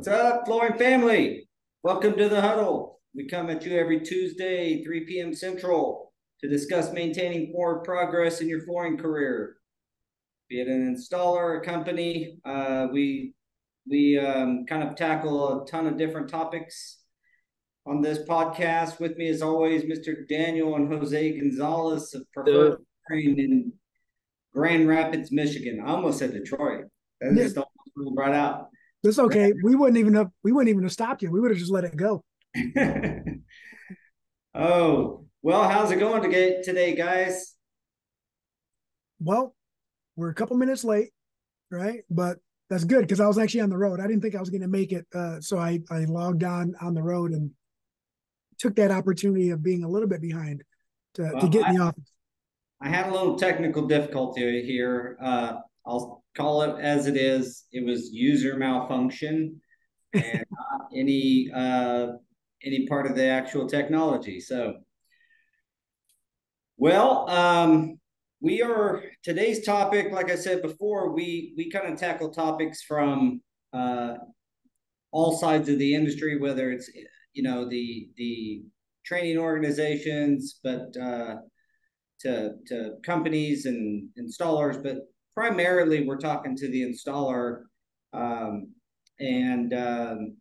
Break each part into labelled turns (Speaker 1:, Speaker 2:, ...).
Speaker 1: What's up, flooring family? Welcome to the huddle. We come at you every Tuesday, 3 p.m. Central, to discuss maintaining forward progress in your flooring career. Be it an installer, a company, uh, we we um, kind of tackle a ton of different topics on this podcast. With me, as always, Mr. Daniel and Jose Gonzalez of Preferred Flooring in Grand Rapids, Michigan. I almost said Detroit. That just almost right out.
Speaker 2: That's okay. We wouldn't even have we wouldn't even have stopped you. We would have just let it go.
Speaker 1: oh, well, how's it going to get today, guys?
Speaker 2: Well, we're a couple minutes late, right? But that's good because I was actually on the road. I didn't think I was going to make it, uh, so I I logged on on the road and took that opportunity of being a little bit behind to to get in the office.
Speaker 1: I had a little technical difficulty here. Uh, I'll call it as it is. It was user malfunction and not any uh, any part of the actual technology. So, well, um, we are today's topic. Like I said before, we we kind of tackle topics from uh, all sides of the industry, whether it's you know the the training organizations, but uh, to to companies and installers, but primarily we're talking to the installer um, and um,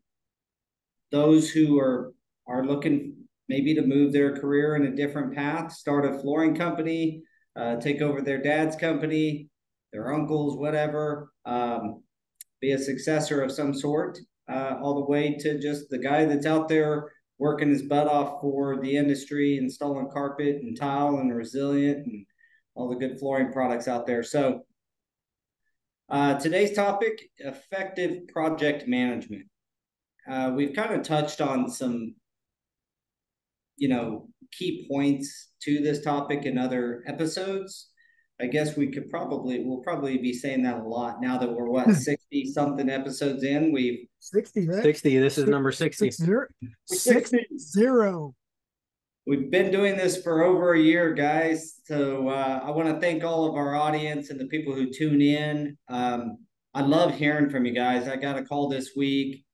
Speaker 1: those who are are looking maybe to move their career in a different path, start a flooring company, uh, take over their dad's company, their uncle's, whatever, um, be a successor of some sort, uh, all the way to just the guy that's out there working his butt off for the industry, installing carpet and tile and resilient and all the good flooring products out there. So, uh, today's topic effective project management. Uh, we've kind of touched on some, you know, key points to this topic in other episodes. I guess we could probably, we'll probably be saying that a lot now that we're what, 60 something episodes in. We've
Speaker 2: 60, right?
Speaker 3: 60. This is number 60.
Speaker 2: Six zero. Six zero.
Speaker 1: We've been doing this for over a year, guys. So uh, I want to thank all of our audience and the people who tune in. Um, I love hearing from you guys. I got a call this week.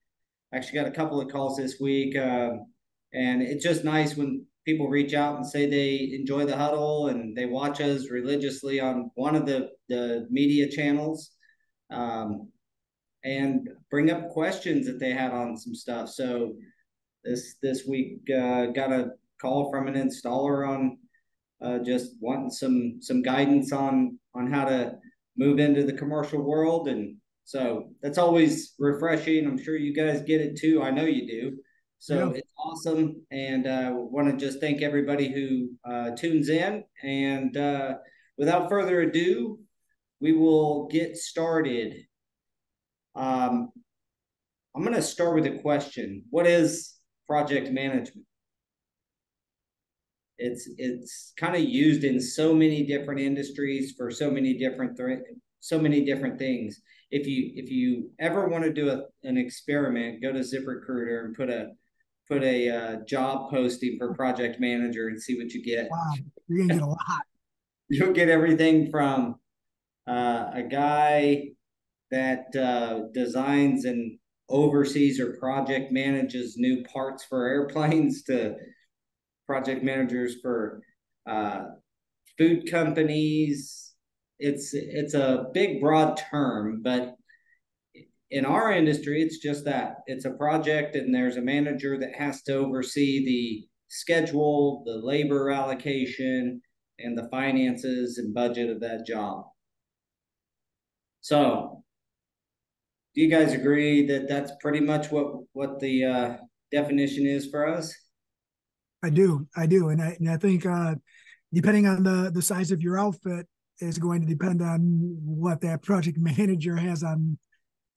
Speaker 1: Actually, got a couple of calls this week, um, and it's just nice when people reach out and say they enjoy the huddle and they watch us religiously on one of the the media channels, um, and bring up questions that they had on some stuff. So this this week uh, got a call from an installer on uh, just wanting some some guidance on on how to move into the commercial world. And so that's always refreshing. I'm sure you guys get it too. I know you do. So
Speaker 2: Yeah.
Speaker 1: it's awesome. And uh, want to just thank everybody who uh, tunes in. And uh, without further ado we will get started. Um, i'm going to start with a question. What is project management it's it's kind of used in so many different industries for so many different th- so many different things. If you if you ever want to do a, an experiment, go to ZipRecruiter and put a put a uh, job posting for project manager and see what you get.
Speaker 2: Wow. You're gonna get a lot.
Speaker 1: You'll get everything from uh, a guy that uh, designs and oversees or project manages new parts for airplanes to project managers for uh, food companies. It's it's a big broad term, but in our industry, it's just that it's a project, and there's a manager that has to oversee the schedule, the labor allocation, and the finances and budget of that job. So, do you guys agree that that's pretty much what what the uh, definition is for us?
Speaker 2: I do, I do, and I and I think uh, depending on the the size of your outfit is going to depend on what that project manager has on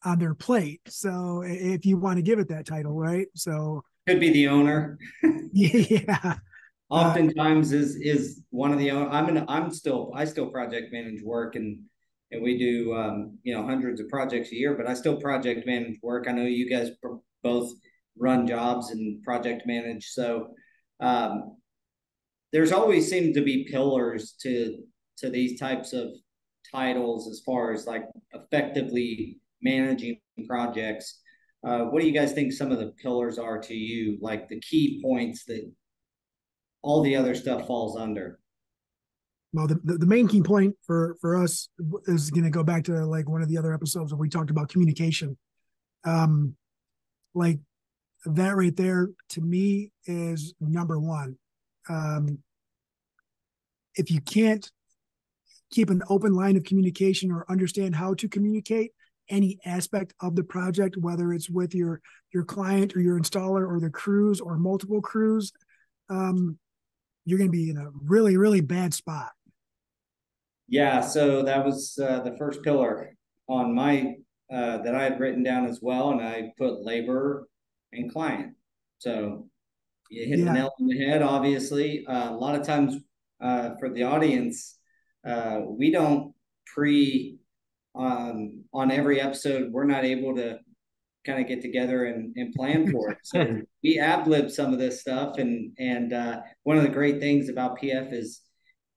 Speaker 2: on their plate. So if you want to give it that title, right? So
Speaker 1: Could be the owner.
Speaker 2: yeah,
Speaker 1: Oftentimes is is one of the own- I'm an I'm still I still project manage work and and we do um, you know hundreds of projects a year, but I still project manage work. I know you guys both run jobs and project manage, so um, there's always seemed to be pillars to to these types of titles as far as like effectively managing projects. uh, what do you guys think some of the pillars are to you, like the key points that all the other stuff falls under?
Speaker 2: Well, the, the, the main key point for for us is going to go back to like one of the other episodes where we talked about communication. Um, like that right there to me is number one. Um, if you can't keep an open line of communication or understand how to communicate any aspect of the project, whether it's with your your client or your installer or the crews or multiple crews, um, you're going to be in a really really bad spot.
Speaker 1: Yeah, so that was uh, the first pillar on my uh, that I had written down as well, and I put labor and client. So you hit yeah. the nail on the head. Obviously, uh, a lot of times uh, for the audience, uh, we don't pre um, on every episode. We're not able to kind of get together and, and plan for it. So we ad lib some of this stuff, and and uh, one of the great things about PF is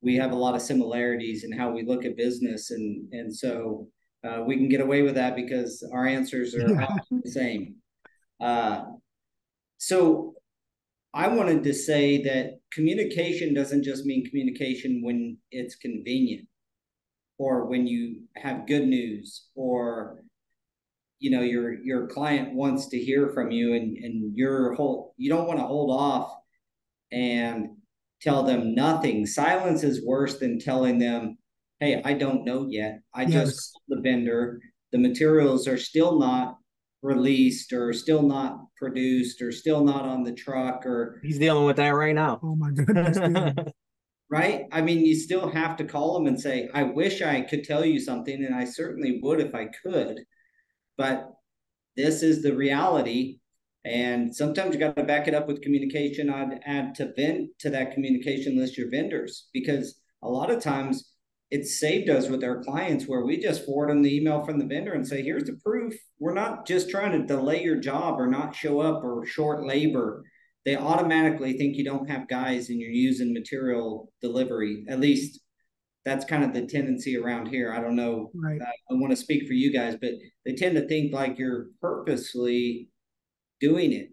Speaker 1: we have a lot of similarities in how we look at business, and and so uh, we can get away with that because our answers are the same. Uh, so I wanted to say that communication doesn't just mean communication when it's convenient or when you have good news or you know your your client wants to hear from you and and your whole you don't want to hold off and tell them nothing. Silence is worse than telling them hey i don't know yet. I yes. just the vendor. The materials are still not released or still not produced or still not on the truck or
Speaker 3: he's dealing with that right now.
Speaker 2: Oh my goodness.
Speaker 1: right? I mean, you still have to call them and say, I wish I could tell you something, and I certainly would if I could, but this is the reality. And sometimes you got to back it up with communication. I'd add to vent to that communication list your vendors because a lot of times it's saved us with our clients where we just forward them the email from the vendor and say, here's the proof. We're not just trying to delay your job or not show up or short labor. They automatically think you don't have guys and you're using material delivery. At least that's kind of the tendency around here. I don't know.
Speaker 2: Right. I,
Speaker 1: I want to speak for you guys, but they tend to think like you're purposely doing it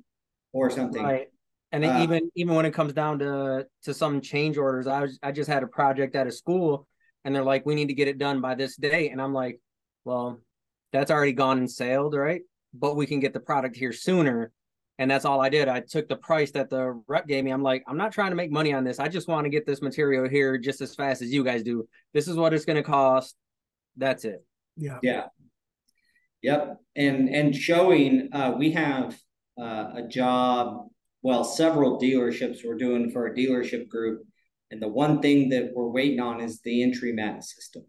Speaker 1: or something.
Speaker 3: Right. And uh, even even when it comes down to to some change orders, I was I just had a project at a school and they're like, we need to get it done by this day. And I'm like, well, that's already gone and sailed, right? But we can get the product here sooner. And that's all I did. I took the price that the rep gave me. I'm like, I'm not trying to make money on this. I just want to get this material here just as fast as you guys do. This is what it's going to cost. That's it.
Speaker 2: Yeah.
Speaker 1: Yeah. Yep. And and showing uh, we have uh, a job, well, several dealerships we're doing for a dealership group and the one thing that we're waiting on is the entry mat system.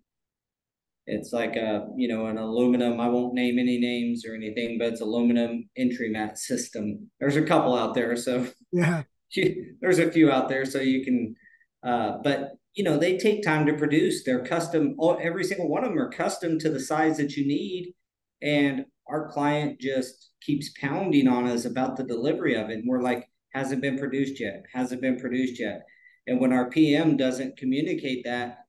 Speaker 1: It's like a, you know, an aluminum, I won't name any names or anything, but it's aluminum entry mat system. There's a couple out there. So
Speaker 2: yeah,
Speaker 1: there's a few out there. So you can, uh, but you know, they take time to produce. They're custom. Every single one of them are custom to the size that you need. And our client just keeps pounding on us about the delivery of it. And we're like, hasn't been produced yet. Hasn't been produced yet. And when our PM doesn't communicate that,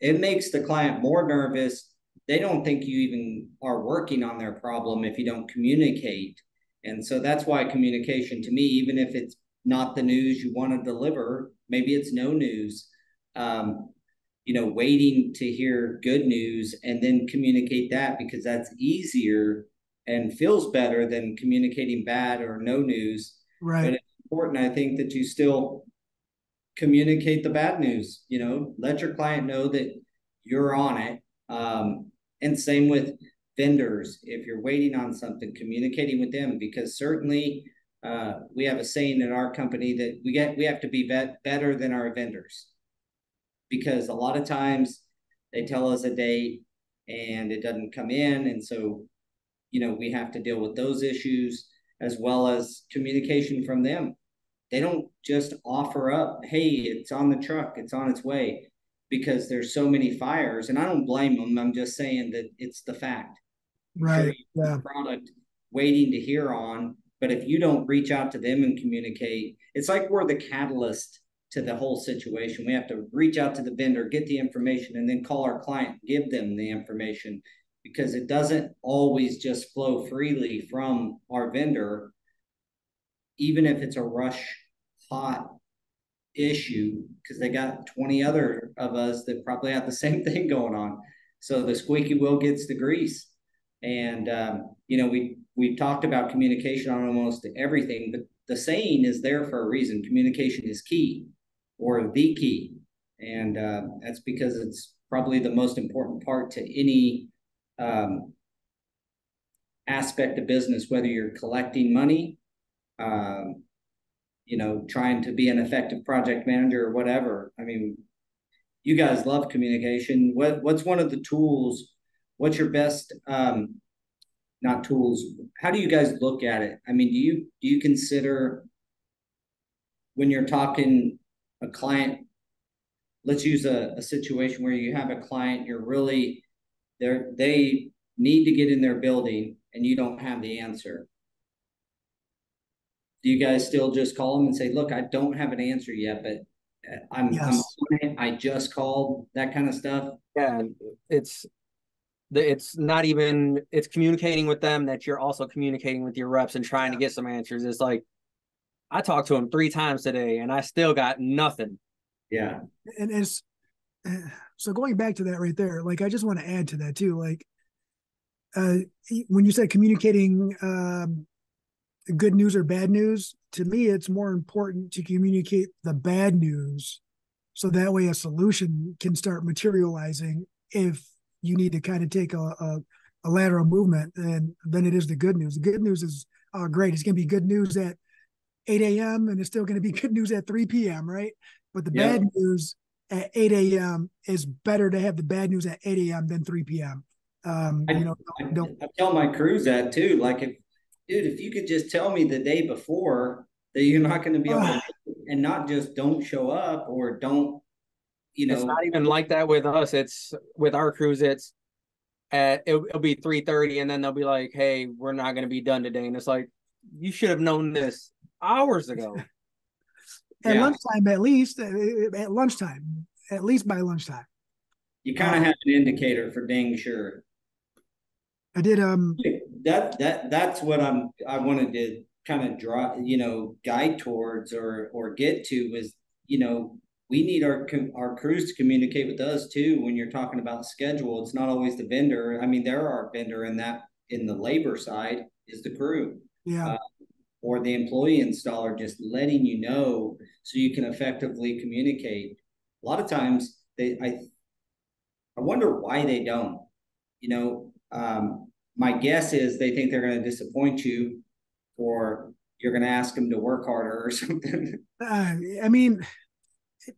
Speaker 1: it makes the client more nervous. They don't think you even are working on their problem if you don't communicate. And so that's why communication to me, even if it's not the news you want to deliver, maybe it's no news. Um, you know, waiting to hear good news and then communicate that because that's easier and feels better than communicating bad or no news.
Speaker 2: Right.
Speaker 1: But it's important, I think, that you still communicate the bad news. You know, let your client know that you're on it. Um, and same with vendors. If you're waiting on something, communicating with them because certainly uh, we have a saying in our company that we get we have to be better than our vendors because a lot of times they tell us a date and it doesn't come in, and so you know we have to deal with those issues as well as communication from them they don't just offer up, hey, it's on the truck, it's on its way, because there's so many fires. And I don't blame them. I'm just saying that it's the fact.
Speaker 2: Right.
Speaker 1: yeah. Product waiting to hear on. But if you don't reach out to them and communicate, it's like we're the catalyst to the whole situation. We have to reach out to the vendor, get the information, and then call our client, give them the information. because it doesn't always just flow freely from our vendor, even if it's a rush hot issue, because they got 20 other of us that probably have the same thing going on. So the squeaky wheel gets the grease. And um, you know, we we've talked about communication on almost everything, but the saying is there for a reason. Communication is key, or the key, and uh, that's because it's probably the most important part to any um, aspect of business, whether you're collecting money, um, you know, trying to be an effective project manager or whatever. I mean, you guys love communication. What what's one of the tools? What's your best um, not tools? How do you guys look at it? I mean, do you do you consider when you're talking a client? Let's use a, a situation where you have a client, you're really they're they need to get in their building and you don't have the answer. Do you guys still just call them and say, look, I don't have an answer yet, but uh, I'm, yes. I'm I just called that kind of stuff.
Speaker 3: Yeah, it's it's not even it's communicating with them that you're also communicating with your reps and trying to get some answers. It's like I talked to him three times today and I still got nothing.
Speaker 1: Yeah,
Speaker 2: and it's so going back to that right there. Like I just want to add to that too. Like uh, when you said communicating um, good news or bad news, to me, it's more important to communicate the bad news so that way a solution can start materializing if you need to kind of take a, a, a lateral movement and then it is the good news. The good news is uh, great. It's going to be good news at 8 a.m. and it's still going to be good news at 3 p.m. Right. But the bad news at 8 a.m. is better to have the bad news at 8 a.m. than 3 p.m. Um,
Speaker 1: I,
Speaker 2: you know,
Speaker 1: I, don't, I tell my crews that too. Like if dude, if you could just tell me the day before that you're not going to be able to, and not just don't show up or don't, you know,
Speaker 3: it's not even like that with us. It's with our crews. It's at it'll, it'll be three thirty, and then they'll be like, "Hey, we're not going to be done today," and it's like you should have known this hours ago.
Speaker 2: at yeah. lunchtime, at least at lunchtime, at least by lunchtime.
Speaker 1: You kind of have an indicator for dang sure.
Speaker 2: I did um
Speaker 1: that that that's what I'm I wanted to kind of draw you know guide towards or or get to was you know we need our our crews to communicate with us too when you're talking about schedule. It's not always the vendor. I mean they're our vendor in that in the labor side is the crew.
Speaker 2: Yeah. Uh,
Speaker 1: or the employee installer just letting you know so you can effectively communicate. A lot of times they i i wonder why they don't you know um, my guess is they think they're going to disappoint you or you're going to ask them to work harder or something.
Speaker 2: Uh, I mean,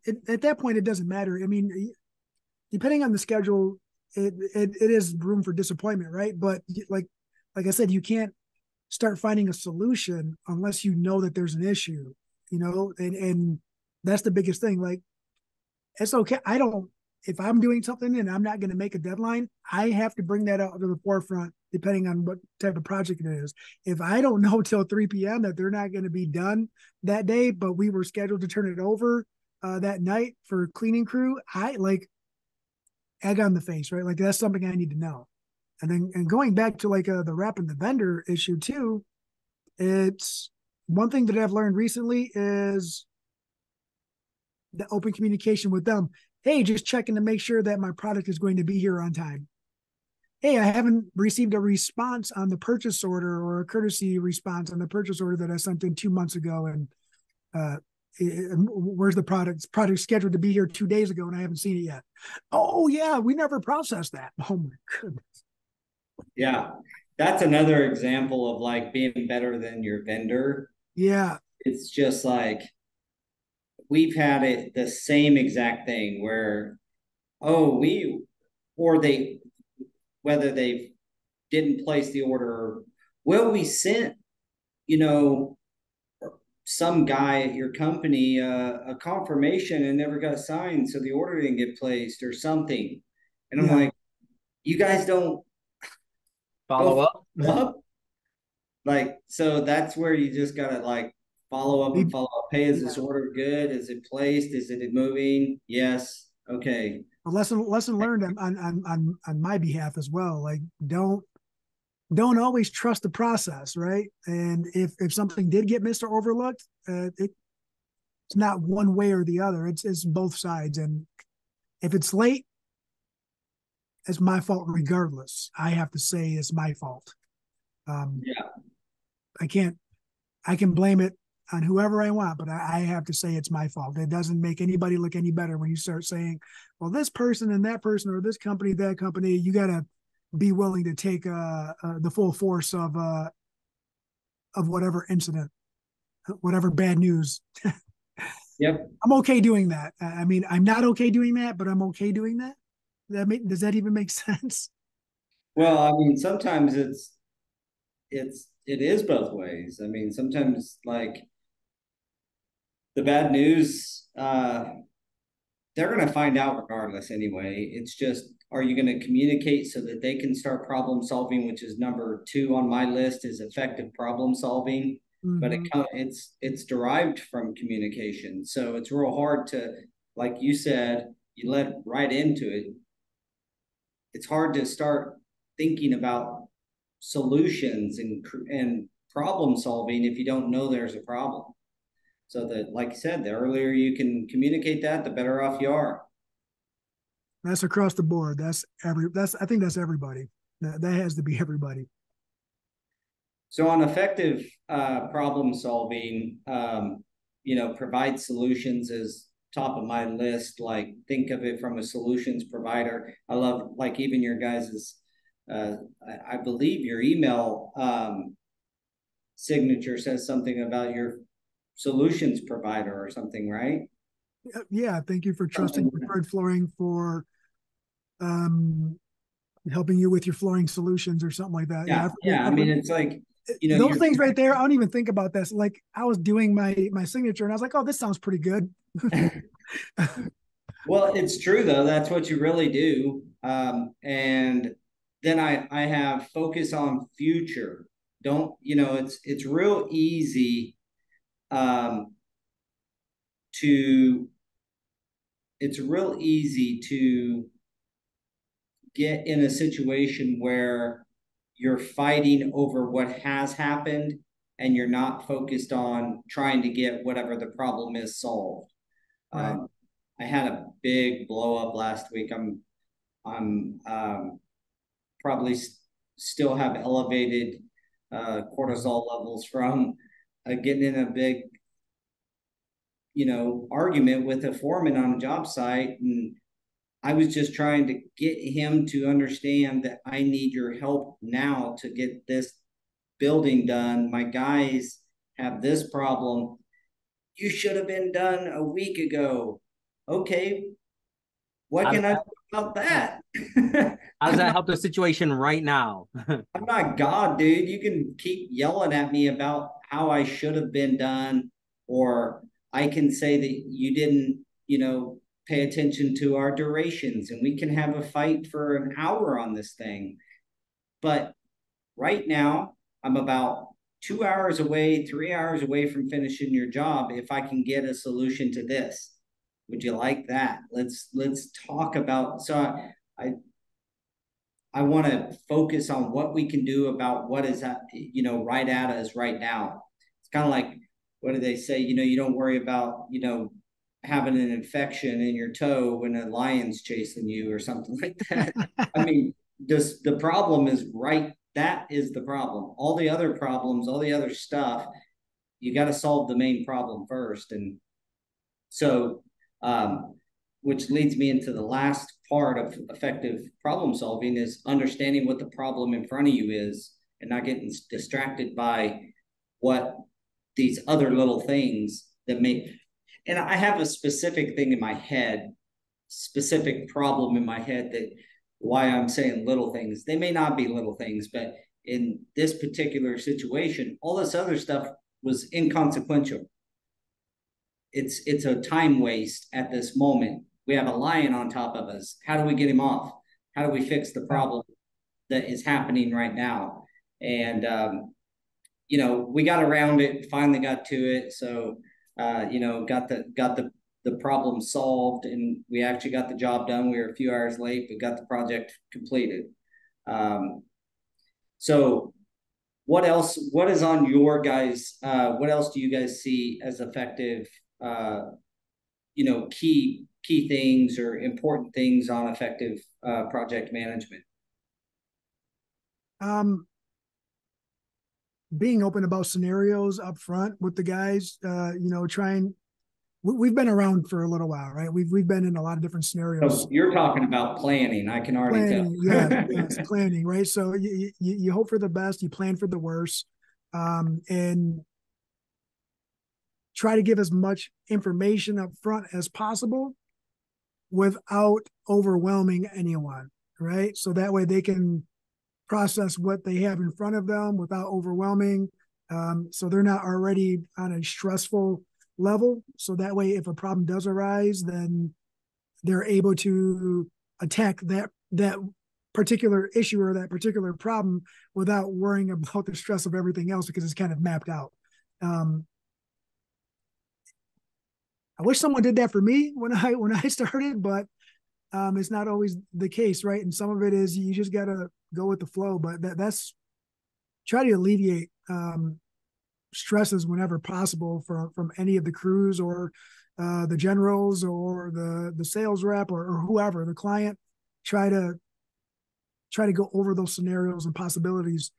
Speaker 2: it, at that point, it doesn't matter. I mean, depending on the schedule, it, it it is room for disappointment, right? But like like I said, you can't start finding a solution unless you know that there's an issue, you know, and and that's the biggest thing. Like, it's okay. I don't if I'm doing something and I'm not going to make a deadline, I have to bring that out to the forefront depending on what type of project it is. If I don't know till 3 p.m. that they're not going to be done that day, but we were scheduled to turn it over uh, that night for cleaning crew, I like egg on the face, right? Like that's something I need to know. And then and going back to like uh, the rep and the vendor issue too, it's one thing that I've learned recently is the open communication with them hey, just checking to make sure that my product is going to be here on time. Hey, I haven't received a response on the purchase order or a courtesy response on the purchase order that I sent in two months ago. And uh, where's the product? Product scheduled to be here two days ago and I haven't seen it yet. Oh, yeah, we never processed that. Oh, my goodness.
Speaker 1: Yeah. That's another example of like being better than your vendor.
Speaker 2: Yeah.
Speaker 1: It's just like, we've had it the same exact thing where, oh, we, or they, whether they didn't place the order, well, we sent, you know, some guy at your company uh, a confirmation and never got signed, so the order didn't get placed or something. And I'm yeah. like, you guys don't
Speaker 3: follow up. up.
Speaker 1: Like, so that's where you just gotta like follow up and follow up. Hey, is this order good? Is it placed? Is it moving? Yes. Okay.
Speaker 2: a lesson lesson learned on on on on my behalf as well. Like don't don't always trust the process, right? And if if something did get missed or overlooked, uh, it it's not one way or the other. It's it's both sides. And if it's late, it's my fault regardless. I have to say it's my fault. Um,
Speaker 1: yeah.
Speaker 2: I can't. I can blame it on whoever I want, but I, I, have to say it's my fault. It doesn't make anybody look any better when you start saying, "Well, this person and that person, or this company, that company." You got to be willing to take uh, uh, the full force of uh, of whatever incident, whatever bad news.
Speaker 1: yep,
Speaker 2: I'm okay doing that. I mean, I'm not okay doing that, but I'm okay doing that. That make, does that even make sense?
Speaker 1: Well, I mean, sometimes it's it's it is both ways. I mean, sometimes like the bad news, uh, they're going to find out regardless anyway. It's just, are you going to communicate so that they can start problem solving, which is number two on my list is effective problem solving. Mm-hmm. But it, mm-hmm. it's it's derived from communication, so it's real hard to, like you said, you let right into it. It's hard to start thinking about solutions and and problem solving if you don't know there's a problem. So that, like I said, the earlier you can communicate that, the better off you are.
Speaker 2: That's across the board. That's every. That's I think that's everybody. That, that has to be everybody.
Speaker 1: So on effective uh, problem solving, um, you know, provide solutions is top of my list. Like think of it from a solutions provider. I love like even your guys's. Uh, I, I believe your email um, signature says something about your solutions provider or something, right?
Speaker 2: Yeah, thank you for trusting preferred flooring for um helping you with your flooring solutions or something like that.
Speaker 1: Yeah, yeah. yeah I mean, it's like you
Speaker 2: know those things right there. I don't even think about this. Like I was doing my my signature, and I was like, "Oh, this sounds pretty good."
Speaker 1: well, it's true though. That's what you really do. Um, and then I I have focus on future. Don't you know? It's it's real easy um, to it's real easy to get in a situation where you're fighting over what has happened and you're not focused on trying to get whatever the problem is solved. Right. Um, I had a big blow up last week. I'm I'm um, probably st- still have elevated uh, cortisol levels from uh, getting in a big, you know, argument with a foreman on a job site. And I was just trying to get him to understand that I need your help now to get this building done. My guys have this problem. You should have been done a week ago. Okay. What can I do about that?
Speaker 3: How does that help the situation right now?
Speaker 1: I'm not God, dude. You can keep yelling at me about how I should have been done, or I can say that you didn't, you know, pay attention to our durations and we can have a fight for an hour on this thing. But right now, I'm about two hours away, three hours away from finishing your job if I can get a solution to this. Would you like that? Let's let's talk about so I I, I want to focus on what we can do about what is at, you know right at us right now. It's kind of like what do they say? You know, you don't worry about you know having an infection in your toe when a lion's chasing you or something like that. I mean, this the problem is right. That is the problem. All the other problems, all the other stuff, you got to solve the main problem first. And so, um, which leads me into the last part of effective problem solving is understanding what the problem in front of you is and not getting distracted by what these other little things that make and I have a specific thing in my head, specific problem in my head that why I'm saying little things. They may not be little things, but in this particular situation, all this other stuff was inconsequential. It's it's a time waste at this moment. We have a lion on top of us. How do we get him off? How do we fix the problem that is happening right now? And um, you know, we got around it, finally got to it. So uh, you know, got the got the the problem solved and we actually got the job done. We were a few hours late, but got the project completed. Um, so what else, what is on your guys, uh, what else do you guys see as effective, uh, you know, key, key things or important things on effective, uh, project management?
Speaker 2: Um, being open about scenarios up front with the guys, uh, you know, trying we've been around for a little while, right? We've we've been in a lot of different scenarios.
Speaker 1: So you're talking about planning. I can already
Speaker 2: planning,
Speaker 1: tell.
Speaker 2: yeah, yes, planning, right? So you, you you hope for the best, you plan for the worst, um, and try to give as much information up front as possible without overwhelming anyone, right? So that way they can process what they have in front of them without overwhelming. Um, so they're not already on a stressful level. So that way, if a problem does arise, then they're able to attack that that particular issue or that particular problem without worrying about the stress of everything else because it's kind of mapped out. Um, I wish someone did that for me when I when I started, but um, it's not always the case, right? And some of it is you just gotta go with the flow. But that, that's try to alleviate um, stresses whenever possible from from any of the crews or uh, the generals or the the sales rep or, or whoever the client. Try to try to go over those scenarios and possibilities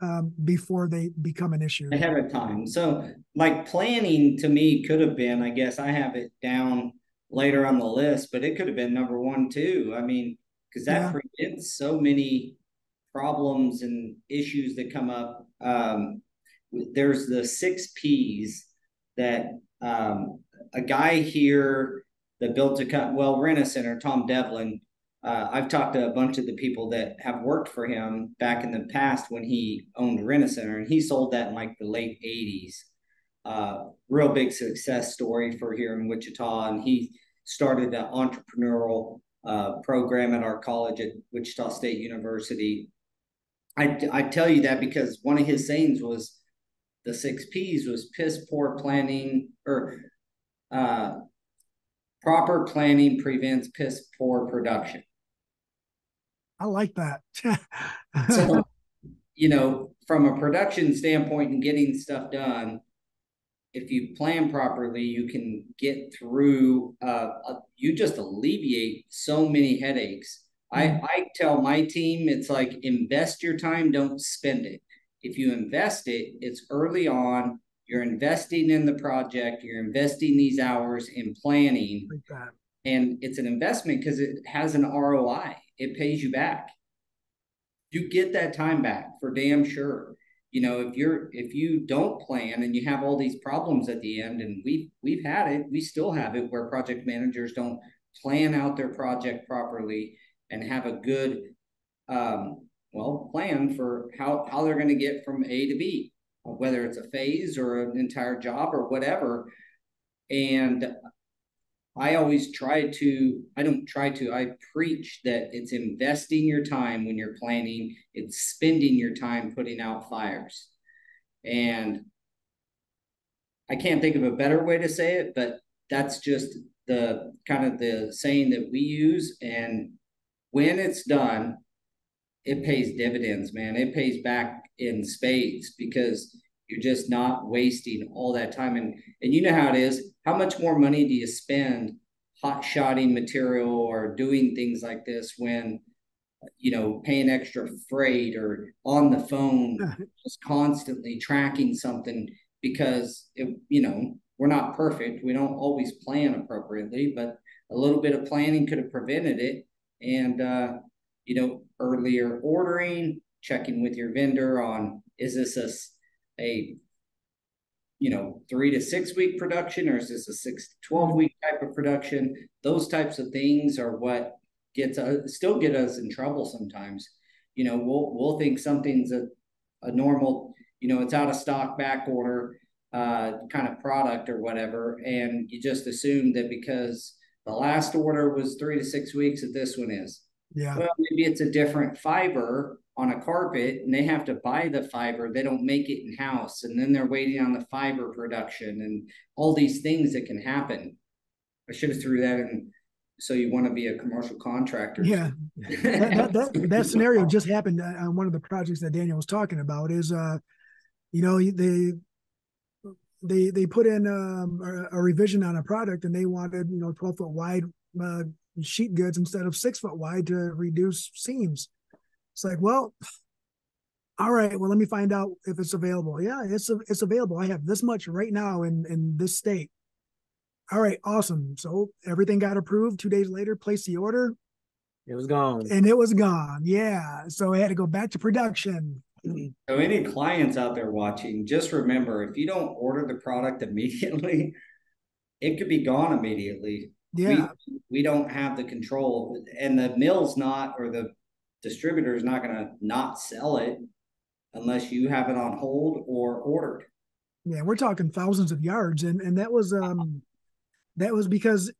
Speaker 2: um, before they become an issue
Speaker 1: ahead of time. So, like planning to me could have been, I guess I have it down later on the list, but it could have been number one too. I mean, because that yeah. prevents so many problems and issues that come up. Um, there's the six P's that um, a guy here that built a cut well Rent-A-Center, Tom Devlin. Uh, I've talked to a bunch of the people that have worked for him back in the past when he owned Rent-A-Center, and he sold that in like the late '80s. Uh, real big success story for here in Wichita, and he started an entrepreneurial uh, program at our college at Wichita State University. I, I tell you that because one of his sayings was the six P's was piss poor planning or uh, proper planning prevents piss poor production.
Speaker 2: I like that.
Speaker 1: so, you know, from a production standpoint and getting stuff done, if you plan properly, you can get through. Uh, you just alleviate so many headaches. Mm-hmm. I I tell my team it's like invest your time, don't spend it if you invest it, it's early on. You're investing in the project. You're investing these hours in planning, and it's an investment because it has an ROI. It pays you back. You get that time back for damn sure. You know, if you're if you don't plan and you have all these problems at the end, and we've we've had it, we still have it where project managers don't plan out their project properly and have a good um, well, plan for how, how they're going to get from A to B, whether it's a phase or an entire job or whatever. And I always try to, I don't try to, I preach that it's investing your time when you're planning, it's spending your time putting out fires. And I can't think of a better way to say it, but that's just the kind of the saying that we use. And when it's done, it pays dividends, man. It pays back in spades because you're just not wasting all that time. And and you know how it is. How much more money do you spend hot shotting material or doing things like this when you know paying extra freight or on the phone just constantly tracking something because it, you know we're not perfect we don't always plan appropriately but a little bit of planning could have prevented it and uh, you know, earlier ordering, checking with your vendor on is this a, a you know, three to six week production or is this a six to 12 week type of production? Those types of things are what gets us, still get us in trouble sometimes. You know, we'll, we'll think something's a, a normal, you know, it's out of stock back order uh, kind of product or whatever. And you just assume that because the last order was three to six weeks that this one is.
Speaker 2: Yeah.
Speaker 1: Well, maybe it's a different fiber on a carpet and they have to buy the fiber. They don't make it in house. And then they're waiting on the fiber production and all these things that can happen. I should have threw that in. So you want to be a commercial contractor?
Speaker 2: Yeah, that, that, that, that scenario just happened on one of the projects that Daniel was talking about. Is uh, you know, they they they put in um, a, a, revision on a product and they wanted you know 12 foot wide uh, sheet goods instead of six foot wide to reduce seams. It's like, well, all right, well, let me find out if it's available. Yeah, it's it's available. I have this much right now in in this state. All right, awesome. So everything got approved. Two days later, placed the order.
Speaker 3: It was gone.
Speaker 2: And it was gone. Yeah. So I had to go back to production. Mm-hmm.
Speaker 1: So any clients out there watching, just remember if you don't order the product immediately, it could be gone immediately.
Speaker 2: Yeah.
Speaker 1: We, we don't have the control and the mill's not or the distributor is not going to not sell it unless you have it on hold or ordered.
Speaker 2: Yeah, we're talking thousands of yards and and that was um that was because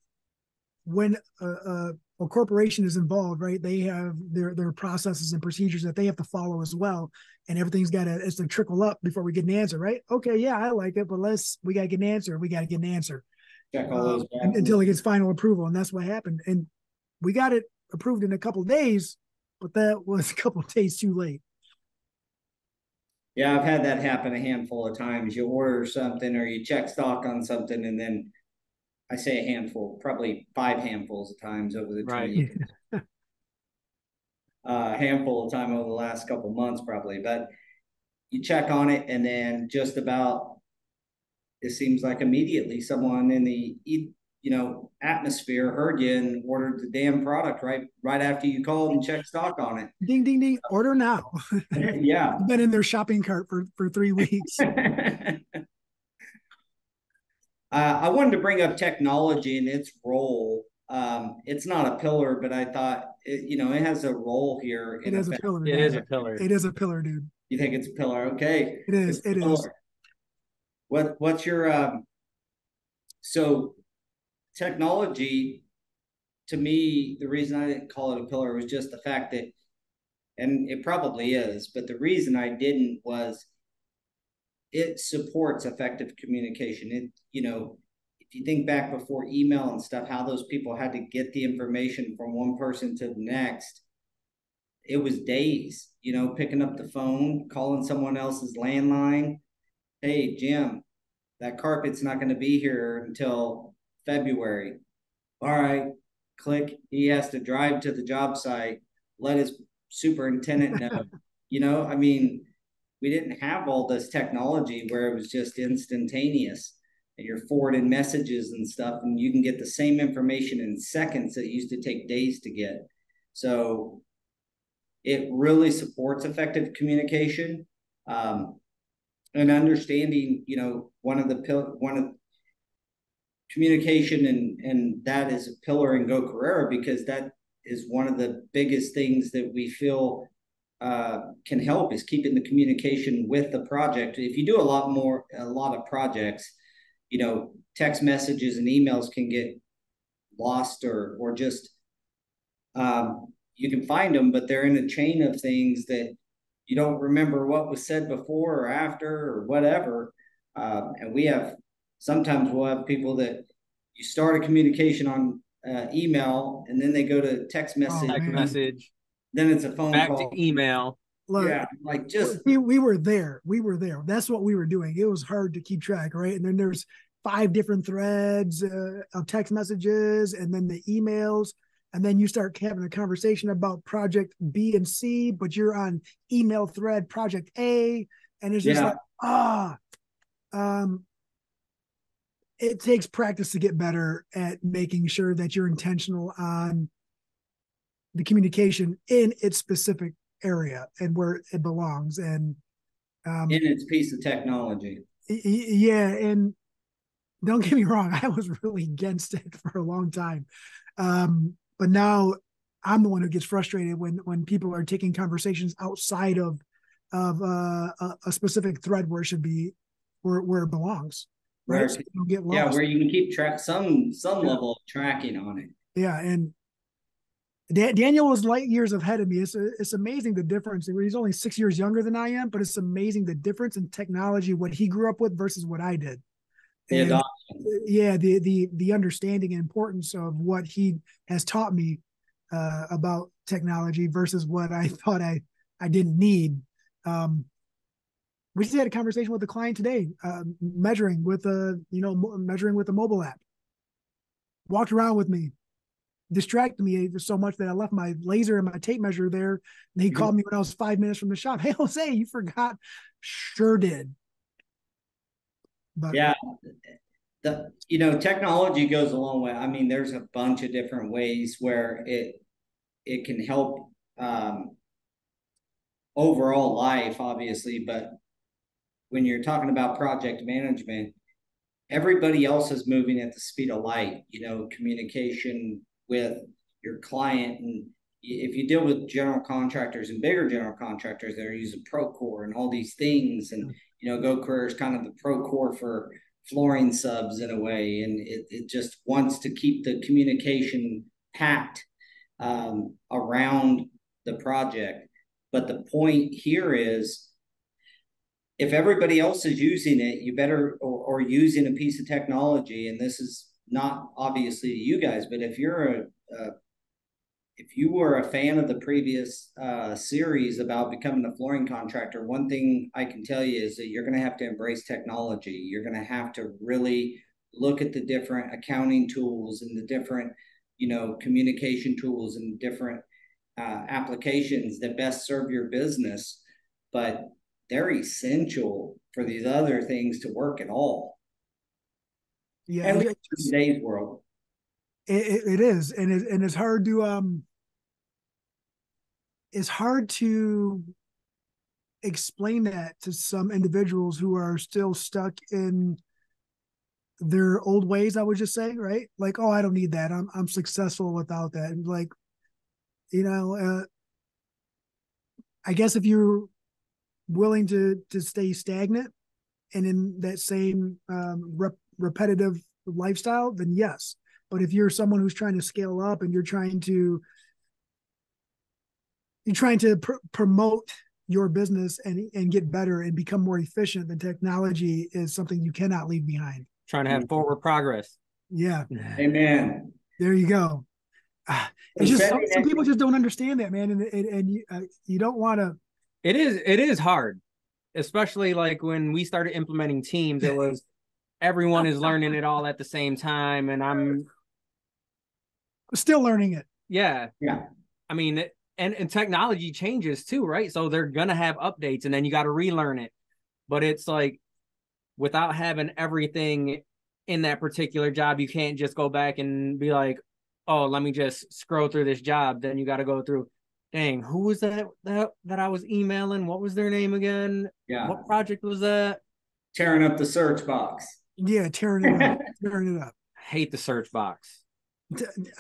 Speaker 2: when a, a, a, corporation is involved, right? They have their their processes and procedures that they have to follow as well, and everything's got to it's to trickle up before we get an answer, right? Okay, yeah, I like it, but let's we got to get an answer. We got to get an answer.
Speaker 1: Check all those
Speaker 2: uh, until it gets final approval, and that's what happened. And we got it approved in a couple days, but that was a couple days too late.
Speaker 1: Yeah, I've had that happen a handful of times. You order something or you check stock on something, and then I say a handful, probably five handfuls of times over the right. a uh, handful of time over the last couple months, probably. But you check on it, and then just about it seems like immediately someone in the you know atmosphere heard you and ordered the damn product right right after you called and checked stock on it.
Speaker 2: Ding ding ding! Order now.
Speaker 1: yeah,
Speaker 2: been in their shopping cart for for three weeks.
Speaker 1: Uh, I wanted to bring up technology and its role. Um, it's not a pillar, but I thought it, you know it has a role here.
Speaker 2: It is a pillar.
Speaker 3: It is a pillar.
Speaker 2: It is a pillar, dude.
Speaker 1: You think it's a pillar? Okay.
Speaker 2: It is. It is.
Speaker 1: What What's your um? So, technology, to me, the reason I didn't call it a pillar was just the fact that, and it probably is, but the reason I didn't was it supports effective communication. It, you know, if you think back before email and stuff, how those people had to get the information from one person to the next, it was days, you know, picking up the phone, calling someone else's landline. Hey, Jim, that carpet's not going to be here until February. All right, click. He has to drive to the job site, let his superintendent know. you know, I mean, we didn't have all this technology where it was just instantaneous and you're forwarding messages and stuff and you can get the same information in seconds that used to take days to get so it really supports effective communication um, and understanding you know one of the one of communication and and that is a pillar in go carrera because that is one of the biggest things that we feel uh, can help is keeping the communication with the project. If you do a lot more, a lot of projects, you know, text messages and emails can get lost or or just um, you can find them, but they're in a chain of things that you don't remember what was said before or after or whatever. Um, and we have sometimes we'll have people that you start a communication on uh, email and then they go to text message.
Speaker 3: Oh, text message
Speaker 1: then it's a phone
Speaker 3: back
Speaker 1: call.
Speaker 3: to email.
Speaker 2: Look,
Speaker 1: yeah, like just
Speaker 2: we, we were there. We were there. That's what we were doing. It was hard to keep track, right? And then there's five different threads uh, of text messages, and then the emails, and then you start having a conversation about project B and C, but you're on email thread project A, and it's just yeah. like ah, um, it takes practice to get better at making sure that you're intentional on the communication in its specific area and where it belongs and
Speaker 1: um, in its piece of technology.
Speaker 2: yeah and don't get me wrong i was really against it for a long time. Um, but now i'm the one who gets frustrated when when people are taking conversations outside of of uh, a, a, specific thread where it should be where where it belongs
Speaker 1: right so yeah where you can keep track some some yeah. level of tracking on it
Speaker 2: yeah and Daniel was light years ahead of me. It's it's amazing the difference. He's only six years younger than I am, but it's amazing the difference in technology what he grew up with versus what I did. And,
Speaker 1: adoption.
Speaker 2: yeah, the the the understanding and importance of what he has taught me uh, about technology versus what I thought I I didn't need. Um, we just had a conversation with a client today, uh, measuring with a you know measuring with a mobile app. Walked around with me, distracted me so much that I left my laser and my tape measure there. And he
Speaker 1: Mhm.
Speaker 2: called me when I was five minutes from the shop. Hey Jose, you forgot? Sure did. But
Speaker 1: Yeah. The you know, technology goes a long way. I mean, there's a bunch of different ways where it it can help um overall life, obviously, but when you're talking about project management, everybody else is moving at the speed of light, you know, communication with your client and if you deal with general contractors and bigger general contractors that are using Procore and all these things, and you know, GoCarrera is kind of the Procore for flooring subs in a way, and it, it just wants to keep the communication packed um, around the project. But the point here is if everybody else is using it, you better, or, or using a piece of technology, and this is not obviously to you guys, but if you're a, a if you were a fan of the previous uh, series about becoming a flooring contractor, one thing I can tell you is that you're going to have to embrace technology. You're going to have to really look at the different accounting tools and the different, you know, communication tools and different uh, applications that best serve your business. But they're essential for these other things to work at all.
Speaker 2: yeah,
Speaker 1: At least in today's world.
Speaker 2: it, it is and it, and it's hard to um it's hard to explain that to some individuals who are still stuck in their old ways i would just say right like oh i don't need that i'm i'm successful without that and like you know uh i guess if you're willing to to stay stagnant and in that same um rep- repetitive lifestyle then yes but if you're someone who's trying to scale up and you're trying to you're trying to pr- promote your business and and get better and become more efficient, then technology is something you cannot leave behind.
Speaker 3: Trying to have forward progress.
Speaker 2: Yeah,
Speaker 1: Amen.
Speaker 2: there you go. Ah, It's just some, some people just don't understand that, man, and and, and you, uh, you don't want to.
Speaker 3: It is it is hard, especially like when we started implementing teams. It was everyone is learning it all at the same time, and I'm
Speaker 2: Still learning it.
Speaker 3: yeah
Speaker 1: Yeah.
Speaker 3: I mean, it- and and technology changes too, right? So they're gonna have updates, and then you got to relearn it. But it's like without having everything in that particular job, you can't just go back and be like, "Oh, let me just scroll through this job." Then you got to go through. Dang, who was that that that I was emailing? What was their name again?
Speaker 1: Yeah.
Speaker 3: What project was that?
Speaker 1: Tearing up the search box.
Speaker 2: Yeah, tearing it up, tearing it up.
Speaker 3: hate the search box.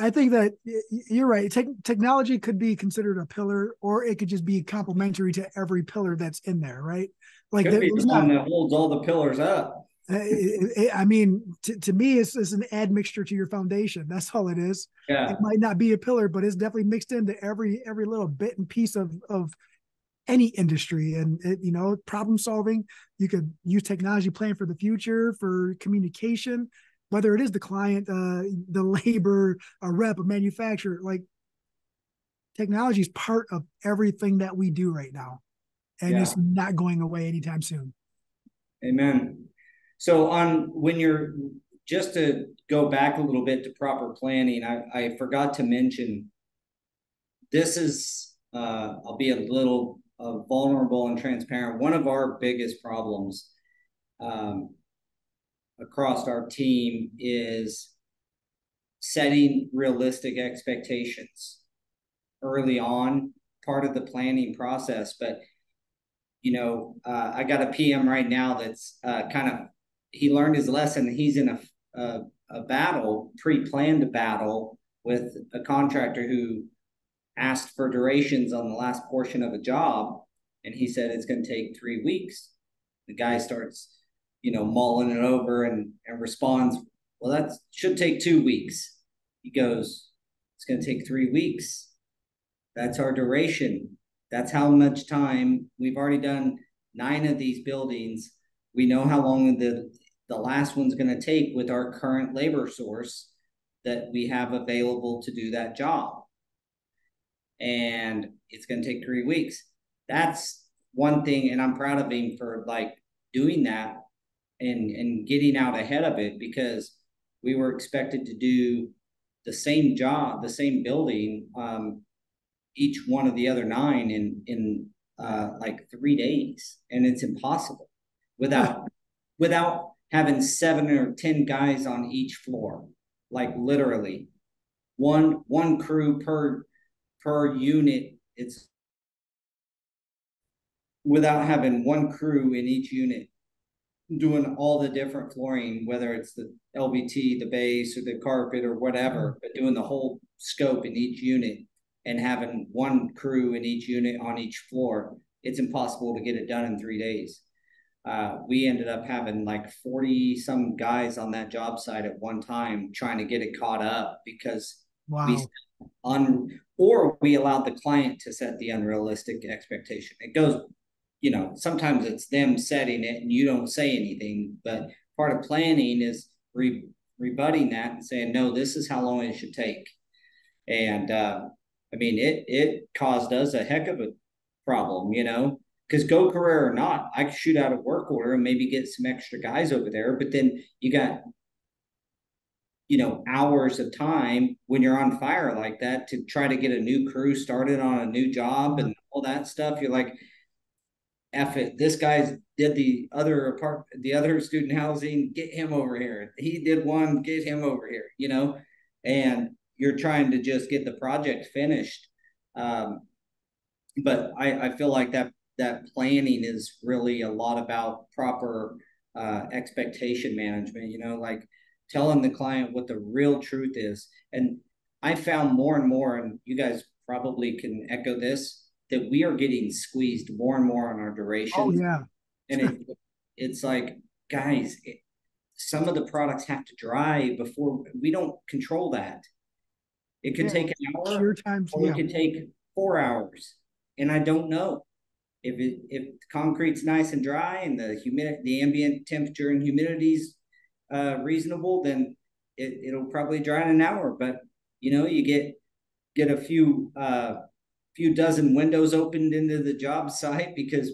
Speaker 2: I think that y- y- you're right. Tech technology could be considered a pillar, or it could just be complementary to every pillar that's in there, right? Like
Speaker 1: Could
Speaker 2: there-
Speaker 1: be
Speaker 2: there's
Speaker 1: the one
Speaker 2: not.
Speaker 1: that holds all the pillars up.
Speaker 2: Uh, it- it- I mean, to, to me, it's, it's an admixture to your foundation. That's all it is.
Speaker 1: Yeah.
Speaker 2: It might not be a pillar, but it's definitely mixed into every every little bit and piece of of any industry. And it, you know, problem solving. You could use technology plan for the future for communication, whether it is the client, uh, the labor, a rep, a manufacturer. Like technology is part of everything that we do right now, and
Speaker 1: Yeah.
Speaker 2: it's not going away anytime soon.
Speaker 1: Amen. So on when you're just to go back a little bit to proper planning, I, I forgot to mention this is uh, I'll be a little uh, vulnerable and transparent. One of our biggest problems um, across our team is setting realistic expectations early on, part of the planning process. But you know, uh, I got a PM right now that's uh, kind of he learned his lesson. He's in a a, a battle, pre-planned battle with a contractor who asked for durations on the last portion of a job, and he said it's going to take three weeks. The guy starts, you know, mulling it over and and responds, "Well, that should take two weeks." He goes, "It's going to take three weeks. That's our duration. That's how much time we've already done nine of these buildings. We know how long the the last one's going to take with our current labor source that we have available to do that job. And it's going to take three weeks. That's one thing. And I'm proud of him for like doing that and, and getting out ahead of it because we were expected to do the same job, the same building, um, each one of the other nine in, in uh, like three days. And it's impossible without, without having seven or 10 guys on each floor like literally. One one crew per per unit it's without having one crew in each unit doing all the different flooring whether it's the lvt the base or the carpet or whatever but doing the whole scope in each unit and having one crew in each unit on each floor it's impossible to get it done in three days uh, we ended up having like 40 some guys on that job site at one time trying to get it caught up because
Speaker 2: wow.
Speaker 1: we un, or we allowed the client to set the unrealistic expectation. It goes, you know, sometimes it's them setting it and you don't say anything, but part of planning is re, rebutting that and saying, no, this is how long it should take. And uh, I mean, it it caused us a heck of a problem, you know, because GoCarrera or not, I could shoot out a work order and maybe get some extra guys over there. But then you got, you know, hours of time when you're on fire like that to try to get a new crew started on a new job and all that stuff. You're like, F it. This guy's did the other apart the other student housing, get him over here. He did one, get him over here, you know, and you're trying to just get the project finished. Um, but I, I feel like that that planning is really a lot about proper uh, expectation management, you know, like telling the client what the real truth is. And I found more and more, and you guys probably can echo this, that we are getting squeezed more and more on our duration.
Speaker 2: Oh, yeah.
Speaker 1: And it, it's like, guys, it, some of the products have to dry before we don't control that. It could yeah. take an hour,
Speaker 2: sure times,
Speaker 1: or yeah. it could take four hours, and I don't know if it if concrete's nice and dry and the humidity the ambient temperature and humidity's uh, reasonable then it, it'll probably dry in an hour. But you know you get get a few uh few dozen windows opened into the job site because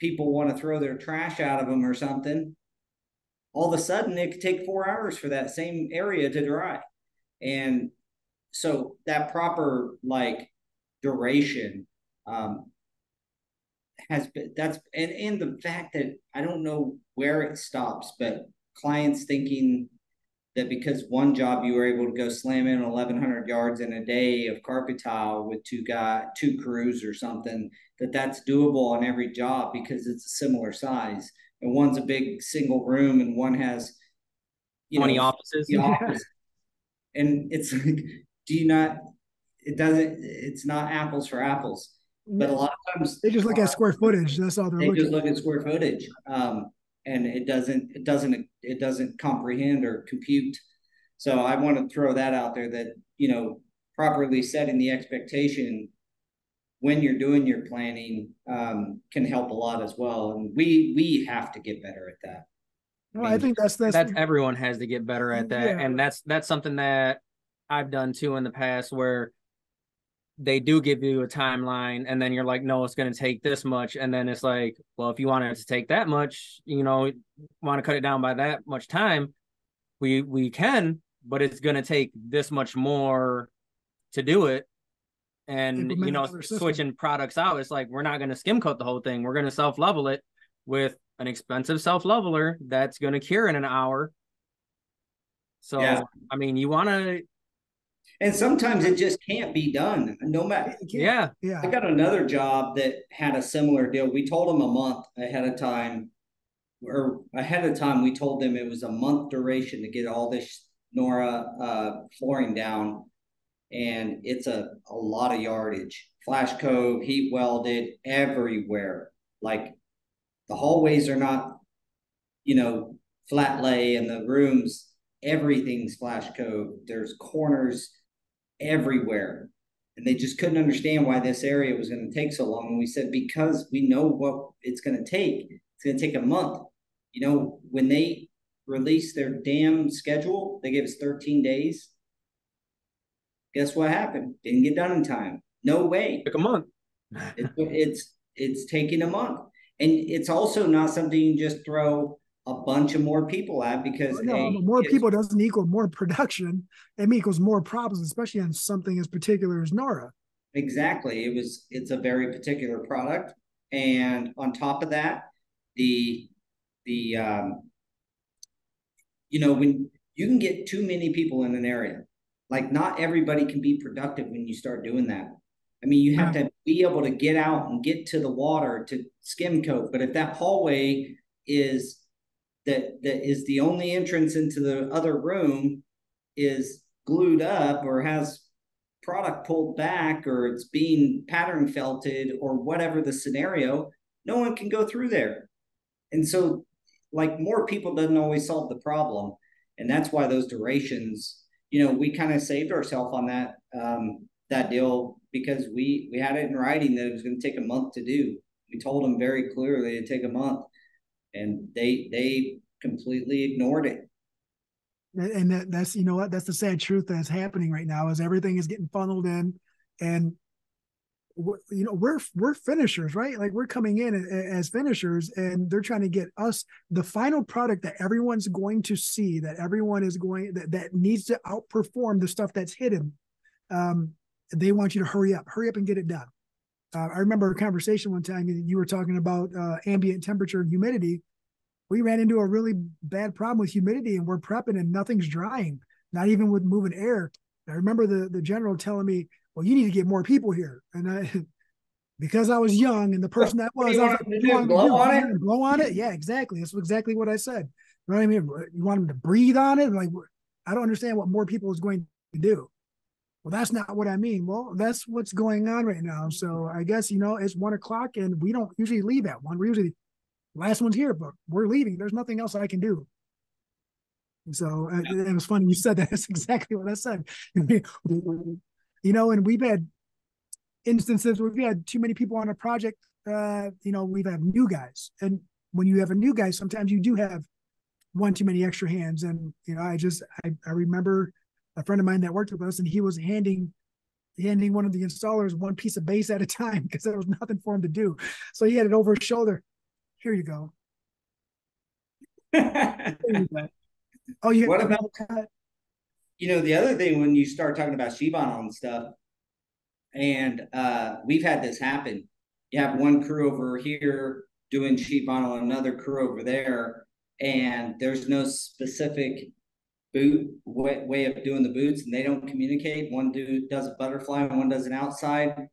Speaker 1: people want to throw their trash out of them or something. All of a sudden it could take four hours for that same area to dry. And so that proper like duration um, has been that's and and the fact that I don't know where it stops, but clients thinking that because one job you were able to go slam in 1100 yards in a day of carpet tile with two guy two crews or something that that's doable on every job because it's a similar size. And one's a big single room and one has
Speaker 3: you 20 know, offices?
Speaker 1: office. and it's like do you not it doesn't it's not apples for apples but a lot of times
Speaker 2: they just look at square footage. That's all they're
Speaker 1: they
Speaker 2: looking.
Speaker 1: just look at square footage, um, and it doesn't it doesn't it doesn't comprehend or compute. So I want to throw that out there that you know properly setting the expectation when you're doing your planning um, can help a lot as well, and we we have to get better at that.
Speaker 2: Well, I, mean, I think that's, that's
Speaker 3: that's everyone has to get better at that, yeah. and that's that's something that I've done too in the past where they do give you a timeline and then you're like no it's going to take this much and then it's like well if you want it to take that much you know want to cut it down by that much time we we can but it's going to take this much more to do it. And you know switching products out it's like we're not going to skim coat the whole thing. We're going to self level it with an expensive self leveler that's going to cure in an hour. So yeah. i mean you want to
Speaker 1: and sometimes it just can't be done no matter
Speaker 3: yeah.
Speaker 2: yeah.
Speaker 1: I got another job that had a similar deal. We told them a month ahead of time or ahead of time we told them it was a month duration to get all this nora uh, flooring down. And it's a, a lot of yardage. Flash cove heat welded everywhere. Like the hallways are not you know flat lay and the rooms everything's flash cove. There's corners everywhere. And they just couldn't understand why this area was going to take so long. And we said, because we know what it's going to take, it's going to take a month. You know, when they release their damn schedule. They gave us 13 days. Guess what happened? Didn't get done in time. No way.
Speaker 3: Took a month.
Speaker 1: it, it's it's taking a month, and it's also not something you just throw a bunch of more people at because
Speaker 2: no, hey, more people doesn't equal more production. It equals more problems, especially on something as particular as Nora.
Speaker 1: Exactly. It was. It's a very particular product, and on top of that, the the um, you know when you can get too many people in an area, like not everybody can be productive when you start doing that. I mean, you have to be able to get out and get to the water to skim coat. But if that hallway is that that is the only entrance into the other room is glued up or has product pulled back or it's being pattern felted or whatever the scenario, no one can go through there. And so like more people doesn't always solve the problem. And that's why those durations, you know, we kind of saved ourselves on that um, that deal because we we had it in writing that it was going to take a month to do. We told them very clearly it'd take a month, and they they completely ignored it.
Speaker 2: And that, that's you know what that's the sad truth that's happening right now is everything is getting funneled in, and you know we're we're finishers right? Like we're coming in as finishers and they're trying to get us the final product that everyone's going to see that everyone is going that, that needs to outperform the stuff that's hidden. Um they want you to hurry up hurry up and get it done uh, i remember a conversation one time you were talking about uh, ambient temperature and humidity we ran into a really bad problem with humidity and we're prepping and nothing's drying not even with moving air i remember the the general telling me well, you need to get more people here. And I, because I was young and the person that was, I was like, you want blow on it? Blow on it? Yeah, exactly. That's exactly what I said. You know what I mean? You want them to breathe on it? Like, I don't understand what more people is going to do. Well, that's not what I mean. Well, that's what's going on right now. So I guess, you know, it's one o'clock and we don't usually leave at one. We usually, last one's here, but we're leaving. There's nothing else I can do. So uh, it was funny you said that. That's exactly what I said. you know, and we've had instances where we've had too many people on a project. Uh, you know, we've had new guys, and when you have a new guy, sometimes you do have one too many extra hands. And you know, I just I, I remember a friend of mine that worked with us, and he was handing handing one of the installers one piece of base at a time because there was nothing for him to do. So he had it over his shoulder. Here you go.
Speaker 1: You go. Oh, you what about cut? you know, the other thing when you start talking about sheet vinyl and stuff, and uh, we've had this happen. You have one crew over here doing sheet vinyl, another crew over there, and there's no specific boot way, way of doing the boots, and they don't communicate. One dude does a butterfly, and one does an outside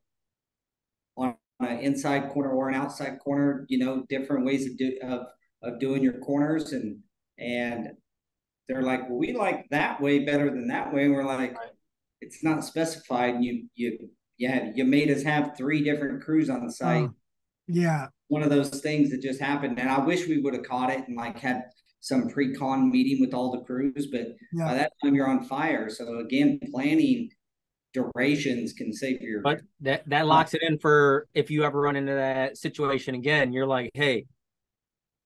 Speaker 1: on an inside corner or an outside corner. You know, different ways of do of of doing your corners, and and they're like, well, we like that way better than that way. And we're like, right. it's not specified. And you, you, yeah, you made us have three different crews on the site. Oh,
Speaker 2: yeah.
Speaker 1: One of those things that just happened. And I wish we would have caught it and like had some pre-con meeting with all the crews, but yeah. by that time you're on fire. So again, planning durations can save your
Speaker 3: but that that locks it in for if you ever run into that situation again you're like hey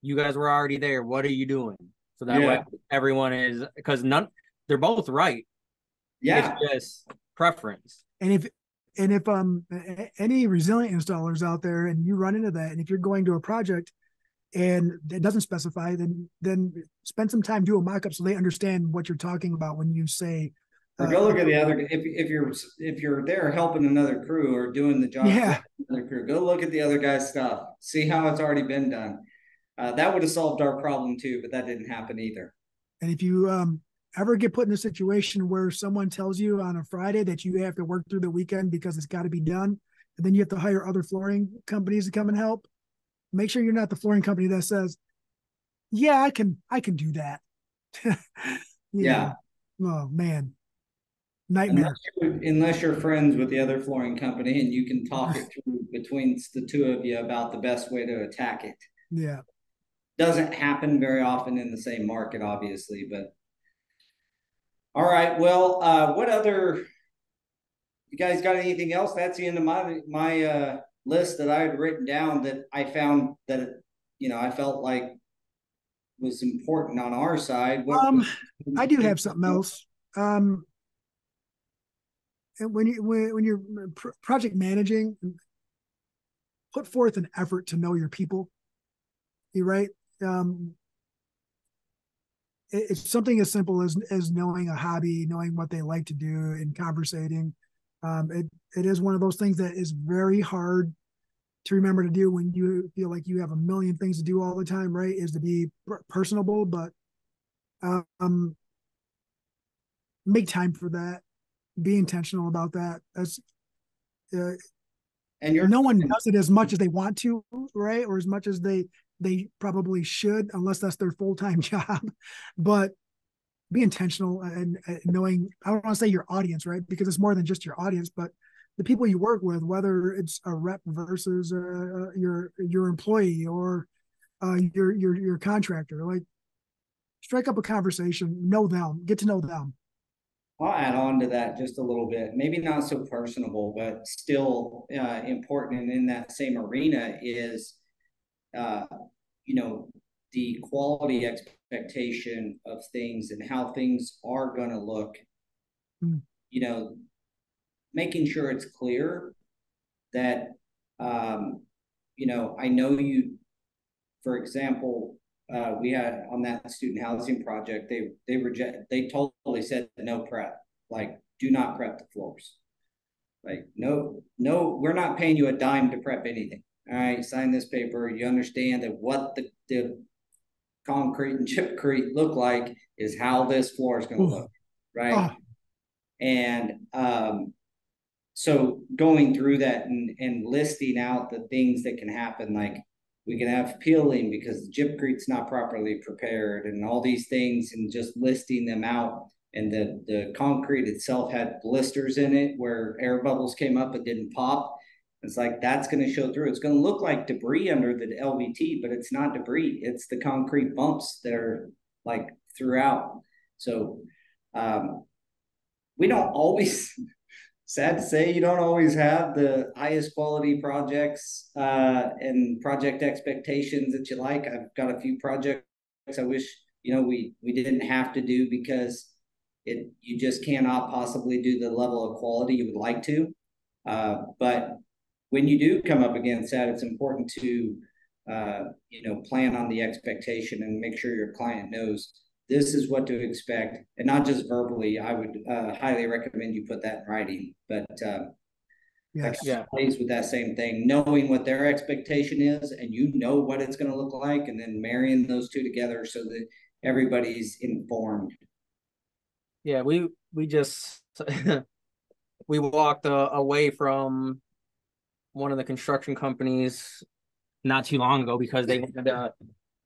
Speaker 3: you guys were already there what are you doing so that yeah. way everyone is because none they're both right.
Speaker 1: Yeah.
Speaker 3: It's just preference.
Speaker 2: And if and if um any resilient installers out there and you run into that, and if you're going to a project and it doesn't specify, then then spend some time do a mock-up so they understand what you're talking about when you say
Speaker 1: or go look at the other if if you're if you're there helping another crew or doing the job
Speaker 2: yeah.
Speaker 1: another crew, go look at the other guy's stuff. See how it's already been done. Uh, that would have solved our problem too, but that didn't happen either.
Speaker 2: And if you um, ever get put in a situation where someone tells you on a Friday that you have to work through the weekend because it's got to be done, and then you have to hire other flooring companies to come and help, make sure you're not the flooring company that says, "Yeah, I can, I can do that."
Speaker 1: yeah.
Speaker 2: Oh man, nightmare.
Speaker 1: Unless you're, unless you're, friends with the other flooring company and you can talk it through between the two of you about the best way to attack it.
Speaker 2: Yeah
Speaker 1: doesn't happen very often in the same market, obviously. But all right, well, uh, what other? You guys got anything else? That's the end of my my uh, list that I had written down that I found that you know I felt like was important on our side. What,
Speaker 2: um, I do have something else. Um, and when you when, when you're project managing, put forth an effort to know your people. You right. Um, it, it's something as simple as as knowing a hobby, knowing what they like to do, and conversating. Um, it it is one of those things that is very hard to remember to do when you feel like you have a million things to do all the time, right? Is to be personable, but um, make time for that. Be intentional about that. That's uh,
Speaker 1: and you're
Speaker 2: no one does it as much as they want to, right? Or as much as they they probably should, unless that's their full time job. But be intentional and, and knowing. I don't want to say your audience, right? Because it's more than just your audience, but the people you work with, whether it's a rep versus uh, uh, your your employee or uh, your your your contractor, like strike up a conversation, know them, get to know them.
Speaker 1: I'll add on to that just a little bit. Maybe not so personable, but still uh, important. And in that same arena is, uh, you know, the quality expectation of things and how things are going to look. Mm. You know, making sure it's clear that um, you know I know you. For example, uh, we had on that student housing project, they they reject they totally said no prep, like do not prep the floors. Like no no, we're not paying you a dime to prep anything. All right, sign this paper. You understand that what the the concrete and gypcrete look like is how this floor is going to look, right? Oh. And um, so going through that and, and listing out the things that can happen, like we can have peeling because the gypcrete's not properly prepared and all these things and just listing them out. And the, the concrete itself had blisters in it where air bubbles came up, it didn't pop. It's like that's going to show through. It's going to look like debris under the LVT, but it's not debris. It's the concrete bumps that are like throughout. So um, we don't always sad to say you don't always have the highest quality projects uh, and project expectations that you like. I've got a few projects I wish you know we we didn't have to do because it you just cannot possibly do the level of quality you would like to. Uh, but when you do come up against that, it's important to uh, you know plan on the expectation and make sure your client knows this is what to expect, and not just verbally. I would uh, highly recommend you put that in writing. But uh, yes. yeah, plays with that same thing, knowing what their expectation is, and you know what it's going to look like, and then marrying those two together so that everybody's informed.
Speaker 3: Yeah, we we just we walked uh, away from one of the construction companies not too long ago because they uh,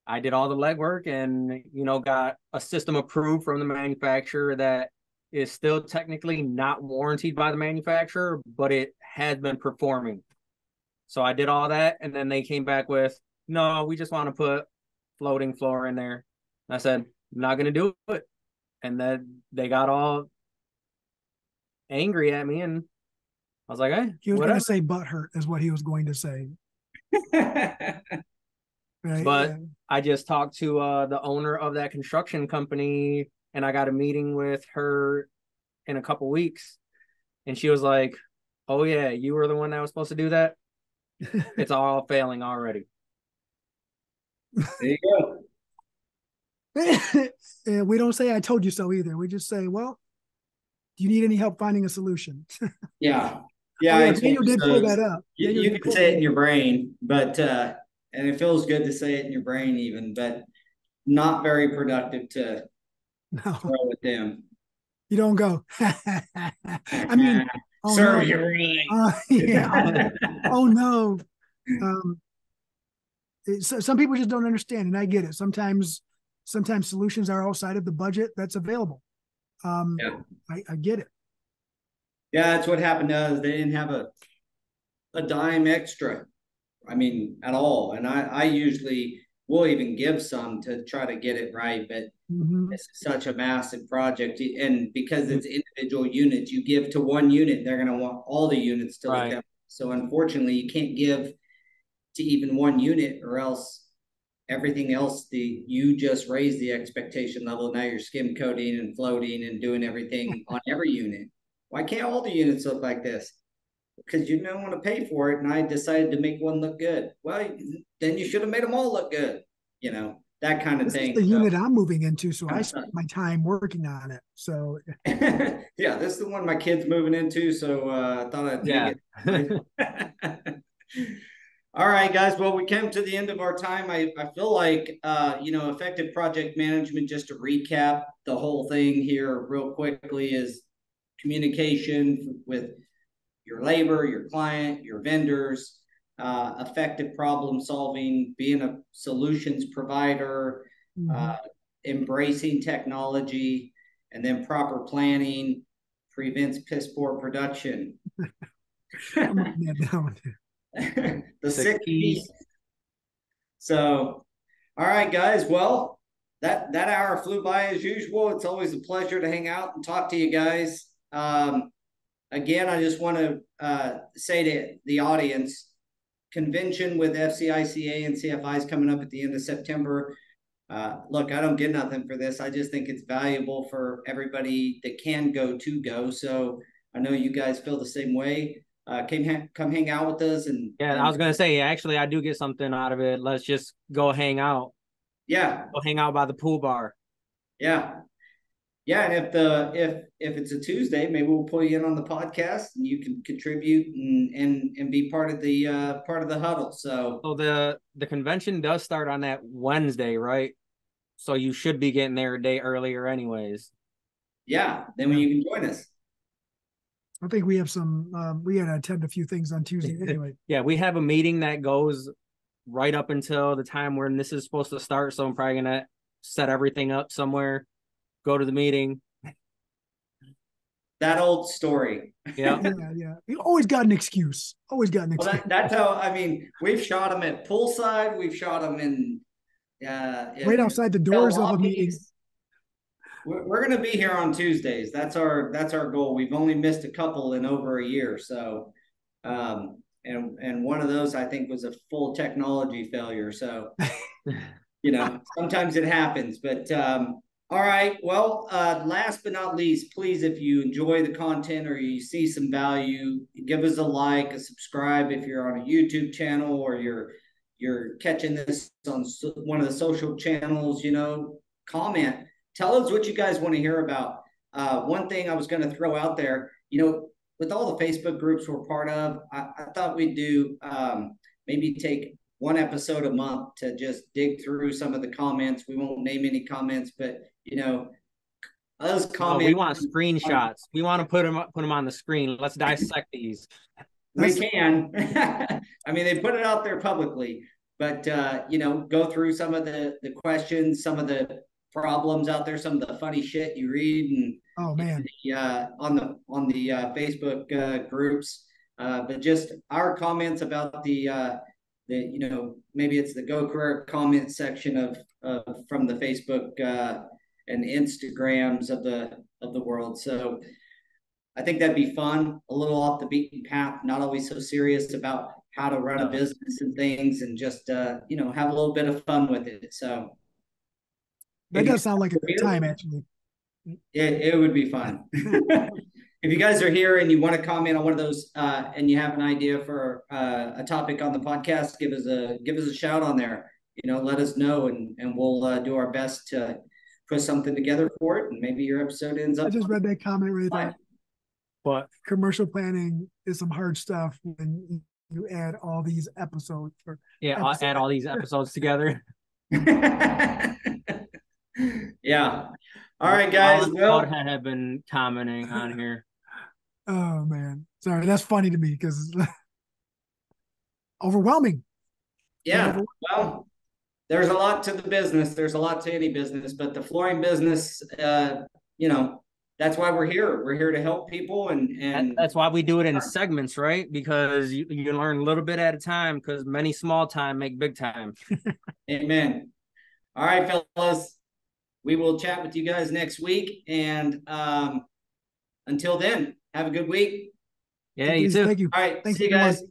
Speaker 3: I did all the legwork and you know got a system approved from the manufacturer that is still technically not warranted by the manufacturer, but it has been performing. So I did all that, and then they came back with, "No, we just want to put floating floor in there." And I said, "I'm not going to do it," and then they got all angry at me, and I was like, "Hey,
Speaker 2: he was going to say butt hurt," is what he was going to say.
Speaker 3: Right, but yeah. I just talked to uh, the owner of that construction company, and I got a meeting with her in a couple weeks, and she was like, "Oh yeah, you were the one that was supposed to do that. it's all failing already."
Speaker 1: There you
Speaker 2: go. and we don't say "I told you so" either. We just say, "Well, do you need any help finding a solution?"
Speaker 1: yeah, yeah.
Speaker 2: oh, Daniel did pull that up.
Speaker 1: You, you can say it in your brain, but uh, and it feels good to say it in your brain even, but not very productive to no. throw with them.
Speaker 2: You don't go. I mean,
Speaker 1: oh no. your uh,
Speaker 2: yeah. oh no. Um, so, some people just don't understand, and I get it. Sometimes, sometimes solutions are outside of the budget that's available. Um, yeah. I, I get it.
Speaker 1: Yeah, that's what happened to us. They didn't have a a dime extra I mean, at all. And I, I usually will even give some to try to get it right, but mm-hmm. it's such a massive project. And because it's individual units, you give to one unit, they're going to want all the units to right. So unfortunately, you can't give to even one unit or else everything else the you just raised the expectation level now you're skim coating and floating and doing everything on every unit why can't all the units look like this because you don't want to pay for it and i decided to make one look good well then you should have made them all look good you know that kind of
Speaker 2: this
Speaker 1: thing
Speaker 2: is the so, unit i'm moving into so i spent my time working on it so
Speaker 1: yeah this is the one my kids moving into so uh, i thought i'd
Speaker 3: yeah.
Speaker 1: it All right, guys. Well, we came to the end of our time. I, I feel like, uh, you know, effective project management, just to recap the whole thing here real quickly, is communication with your labor, your client, your vendors, uh, effective problem solving, being a solutions provider, mm-hmm. uh, embracing technology, and then proper planning prevents piss poor production. the six piece. So, all right, guys. Well, that that hour flew by as usual. It's always a pleasure to hang out and talk to you guys. Um, again, I just want to uh, say to the audience, convention with FCICA and CFI is coming up at the end of September. Uh, look, I don't get nothing for this. I just think it's valuable for everybody that can go to go. So I know you guys feel the same way uh, came ha- come hang out with us and
Speaker 3: yeah
Speaker 1: and,
Speaker 3: i was gonna say actually i do get something out of it let's just go hang out
Speaker 1: yeah
Speaker 3: go hang out by the pool bar
Speaker 1: yeah yeah and if the if if it's a tuesday maybe we'll pull you in on the podcast and you can contribute and and and be part of the uh part of the huddle so
Speaker 3: so the the convention does start on that wednesday right so you should be getting there a day earlier anyways
Speaker 1: yeah then when you can join us
Speaker 2: I think we have some. Um, we got to attend a few things on Tuesday anyway.
Speaker 3: yeah, we have a meeting that goes right up until the time when this is supposed to start. So I'm probably gonna set everything up somewhere, go to the meeting.
Speaker 1: That old story.
Speaker 3: Yeah,
Speaker 2: yeah, yeah. You always got an excuse. Always got an excuse.
Speaker 1: Well, that, that's how. I mean, we've shot them at poolside. We've shot them in. Uh,
Speaker 2: right outside the doors of a meeting
Speaker 1: we're, we're going to be here on Tuesdays. That's our that's our goal. We've only missed a couple in over a year, so um, and and one of those I think was a full technology failure. So you know sometimes it happens, but um, all right. Well, uh, last but not least, please, if you enjoy the content or you see some value, give us a like, a subscribe if you're on a YouTube channel or you're you're catching this on one of the social channels. You know, comment tell us what you guys want to hear about. Uh, one thing I was going to throw out there, you know, with all the Facebook groups we're part of, I, I thought we'd do um, maybe take one episode a month to just dig through some of the comments. We won't name any comments, but you know, us comments.
Speaker 3: Oh, we want screenshots. We want to put them put them on the screen. Let's dissect these.
Speaker 1: We can. I mean, they put it out there publicly, but uh, you know, go through some of the the questions, some of the problems out there, some of the funny shit you read and
Speaker 2: oh man,
Speaker 1: the, uh, on the on the uh, Facebook uh, groups. Uh, but just our comments about the uh, the you know maybe it's the GoCarrera comment section of from the Facebook uh, and Instagrams of the of the world. So I think that'd be fun, a little off the beaten path, not always so serious about how to run a business and things, and just uh, you know have a little bit of fun with it. So
Speaker 2: that does sound like a good time, actually.
Speaker 1: It, it would be fun. if you guys are here and you want to comment on one of those uh, and you have an idea for uh, a topic on the podcast, give us a give us a shout on there. You know, let us know and and we'll uh, do our best to put something together for it. And maybe your episode ends up.
Speaker 2: I just read that comment right there.
Speaker 3: But
Speaker 2: commercial planning is some hard stuff when you add all these episodes. Or
Speaker 3: yeah, episodes. I'll add all these episodes together.
Speaker 1: yeah. All right, guys. Well,
Speaker 3: have been commenting on here.
Speaker 2: Oh man, sorry. That's funny to me because overwhelming.
Speaker 1: Yeah. Well, there's a lot to the business. There's a lot to any business, but the flooring business, uh, you know, that's why we're here. We're here to help people, and and
Speaker 3: that's why we do it in segments, right? Because you, you learn a little bit at a time. Because many small time make big time.
Speaker 1: Amen. All right, fellas we will chat with you guys next week. And um, until then, have a good week.
Speaker 3: Yeah, you too.
Speaker 2: Thank you.
Speaker 1: All right.
Speaker 2: Thank
Speaker 1: see you guys.